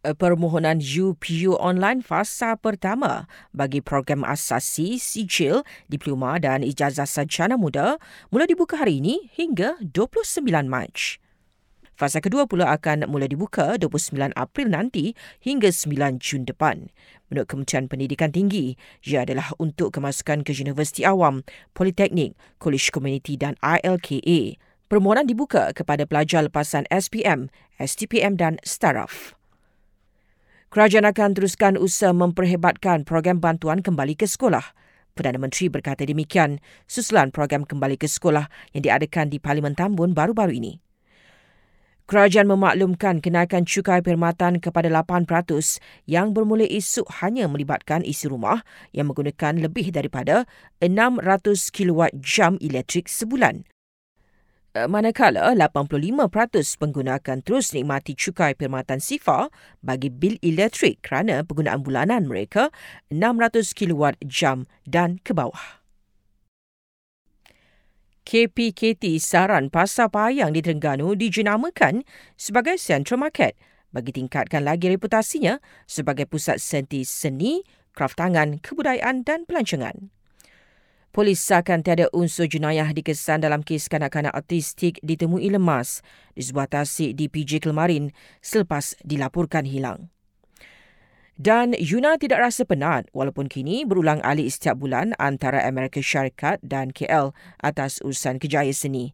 Eh, permohonan UPU online fasa pertama bagi program asasi, sijil, diploma dan ijazah sarjana muda mula dibuka hari ini hingga 29 Mac. Fasa kedua pula akan mula dibuka 29 April nanti hingga 9 Jun depan. Menurut Kementerian Pendidikan Tinggi, ia adalah untuk kemasukan ke Universiti Awam, Politeknik, College Community dan ILKA. Permohonan dibuka kepada pelajar lepasan SPM, STPM dan STARAF. Kerajaan akan teruskan usaha memperhebatkan program bantuan kembali ke sekolah. Perdana Menteri berkata demikian susulan program kembali ke sekolah yang diadakan di Parlimen Tambun baru-baru ini. Kerajaan memaklumkan kenaikan cukai perkhidmatan kepada 8% yang bermula esok hanya melibatkan isi rumah yang menggunakan lebih daripada 600 kilowatt jam elektrik sebulan. Eh, manakala 85% pengguna akan terus nikmati cukai perkhidmatan SIFA bagi bil elektrik kerana penggunaan bulanan mereka 600 kilowatt jam dan ke bawah. KPKT saran pasar payang di Terengganu dijenamakan sebagai Central Market bagi tingkatkan lagi reputasinya sebagai pusat senti seni, kraft tangan, kebudayaan dan pelancongan. Polis akan tiada unsur jenayah dikesan dalam kes kanak-kanak autistik ditemui lemas di sebuah tasik di PJ Kelmarin selepas dilaporkan hilang. Dan Yuna tidak rasa penat walaupun kini berulang alik setiap bulan antara Amerika Syarikat dan KL atas urusan kejayaan seni.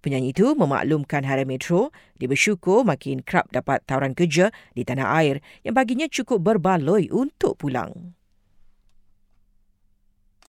Penyanyi itu memaklumkan Hari Metro dia bersyukur makin kerap dapat tawaran kerja di tanah air yang baginya cukup berbaloi untuk pulang.